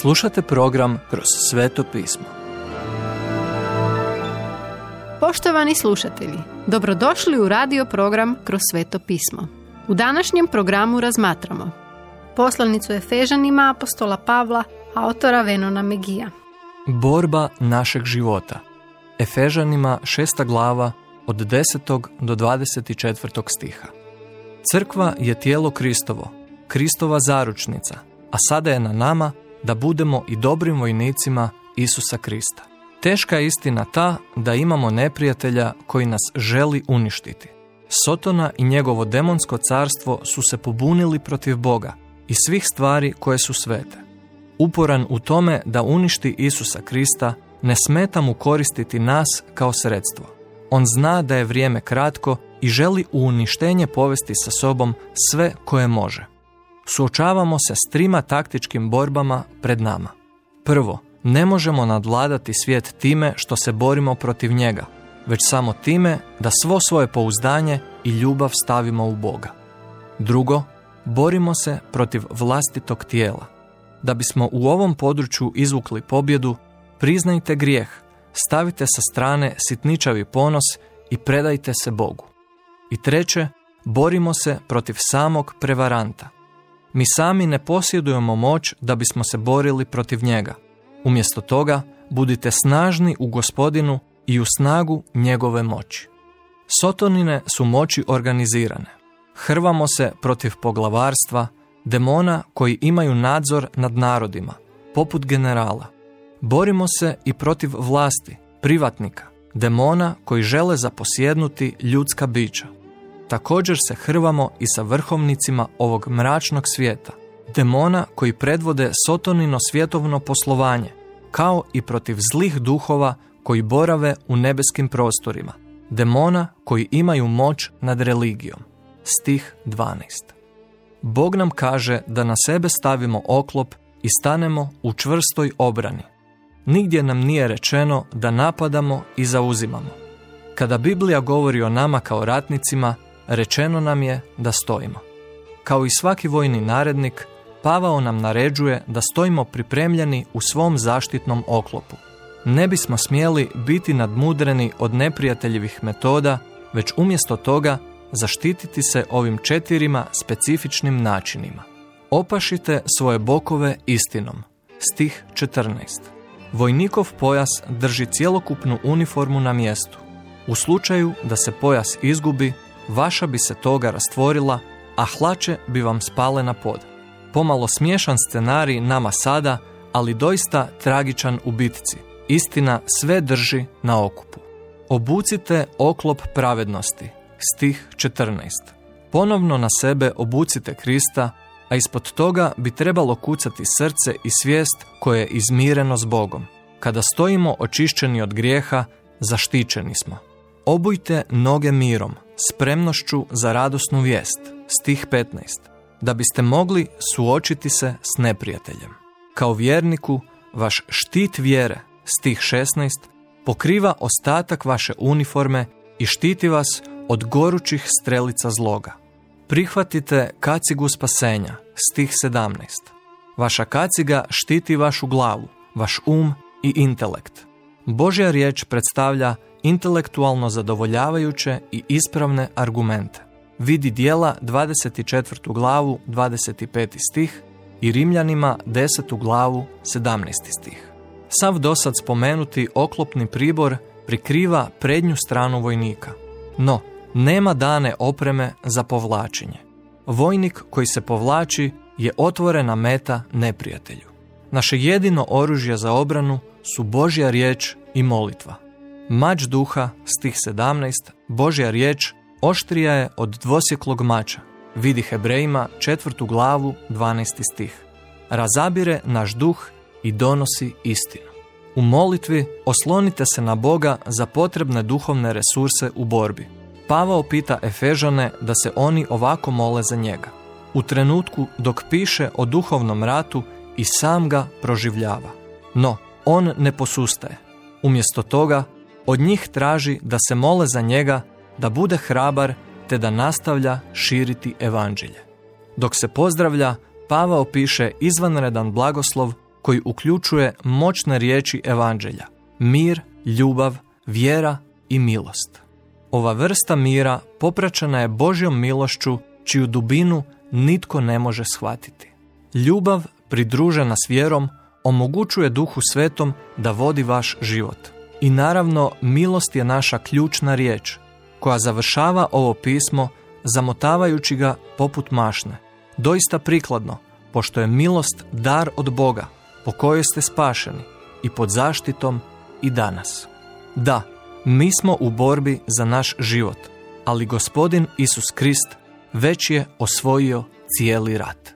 Slušate program Kroz sveto pismo. Poštovani slušatelji, dobrodošli u radio program Kroz sveto pismo. U današnjem programu razmatramo poslanicu Efežanima apostola Pavla, autora Venona Megija. Borba našeg života. Efežanima šesta glava od 10. do 24. stiha. Crkva je tijelo Kristovo, Kristova zaručnica, a sada je na nama da budemo i dobrim vojnicima Isusa Krista. Teška je istina ta da imamo neprijatelja koji nas želi uništiti. Sotona i njegovo demonsko carstvo su se pobunili protiv Boga i svih stvari koje su svete. Uporan u tome da uništi Isusa Krista, ne smeta mu koristiti nas kao sredstvo. On zna da je vrijeme kratko i želi u uništenje povesti sa sobom sve koje može. Suočavamo se s trima taktičkim borbama pred nama. Prvo, ne možemo nadvladati svijet time što se borimo protiv njega, već samo time da svo svoje pouzdanje i ljubav stavimo u Boga. Drugo, borimo se protiv vlastitog tijela. Da bismo u ovom području izvukli pobjedu, priznajte grijeh, stavite sa strane sitničavi ponos i predajte se Bogu. I treće, borimo se protiv samog prevaranta. Mi sami ne posjedujemo moć da bismo se borili protiv njega. Umjesto toga, budite snažni u gospodinu i u snagu njegove moći. Sotonine su moći organizirane. Hrvamo se protiv poglavarstva, demona koji imaju nadzor nad narodima, poput generala. Borimo se i protiv vlasti, privatnika, demona koji žele zaposjednuti ljudska bića. Također se hrvamo i sa vrhovnicima ovog mračnog svijeta, demona koji predvode sotonino svjetovno poslovanje, kao i protiv zlih duhova koji borave u nebeskim prostorima, demona koji imaju moć nad religijom. Stih 12. Bog nam kaže da na sebe stavimo oklop i stanemo u čvrstoj obrani. Nigdje nam nije rečeno da napadamo i zauzimamo. Kada Biblija govori o nama kao ratnicima, rečeno nam je da stojimo. Kao i svaki vojni narednik, Pavao nam naređuje da stojimo pripremljeni u svom zaštitnom oklopu. Ne bismo smjeli biti nadmudreni od neprijateljivih metoda, već umjesto toga zaštititi se ovim četirima specifičnim načinima. Opašite svoje bokove istinom. Stih 14. Vojnikov pojas drži cjelokupnu uniformu na mjestu. U slučaju da se pojas izgubi, vaša bi se toga rastvorila, a hlače bi vam spale na pod. Pomalo smiješan scenarij nama sada, ali doista tragičan u bitci. Istina sve drži na okupu. Obucite oklop pravednosti. Stih 14. Ponovno na sebe obucite Krista, a ispod toga bi trebalo kucati srce i svijest koje je izmireno s Bogom. Kada stojimo očišćeni od grijeha, zaštićeni smo. Obujte noge mirom, spremnošću za radosnu vijest, stih 15, da biste mogli suočiti se s neprijateljem. Kao vjerniku, vaš štit vjere, stih 16, pokriva ostatak vaše uniforme i štiti vas od gorućih strelica zloga. Prihvatite kacigu spasenja, stih 17. Vaša kaciga štiti vašu glavu, vaš um i intelekt. Božja riječ predstavlja intelektualno zadovoljavajuće i ispravne argumente. Vidi dijela 24. glavu 25. stih i Rimljanima 10. glavu 17. stih. Sav dosad spomenuti oklopni pribor prikriva prednju stranu vojnika. No, nema dane opreme za povlačenje. Vojnik koji se povlači je otvorena meta neprijatelju. Naše jedino oružje za obranu su Božja riječ i molitva. Mač duha, stih 17, Božja riječ, oštrija je od dvosjeklog mača. Vidi Hebrejima četvrtu glavu, 12. stih. Razabire naš duh i donosi istinu. U molitvi oslonite se na Boga za potrebne duhovne resurse u borbi. Pavao pita Efežane da se oni ovako mole za njega. U trenutku dok piše o duhovnom ratu i sam ga proživljava. No, on ne posustaje. Umjesto toga, od njih traži da se mole za njega, da bude hrabar te da nastavlja širiti evanđelje. Dok se pozdravlja, Pavao piše izvanredan blagoslov koji uključuje moćne riječi evanđelja, mir, ljubav, vjera i milost. Ova vrsta mira popraćena je Božjom milošću čiju dubinu nitko ne može shvatiti. Ljubav pridružena s vjerom omogućuje duhu svetom da vodi vaš život. I naravno, milost je naša ključna riječ, koja završava ovo pismo zamotavajući ga poput mašne. Doista prikladno, pošto je milost dar od Boga, po kojoj ste spašeni i pod zaštitom i danas. Da, mi smo u borbi za naš život, ali gospodin Isus Krist već je osvojio cijeli rat.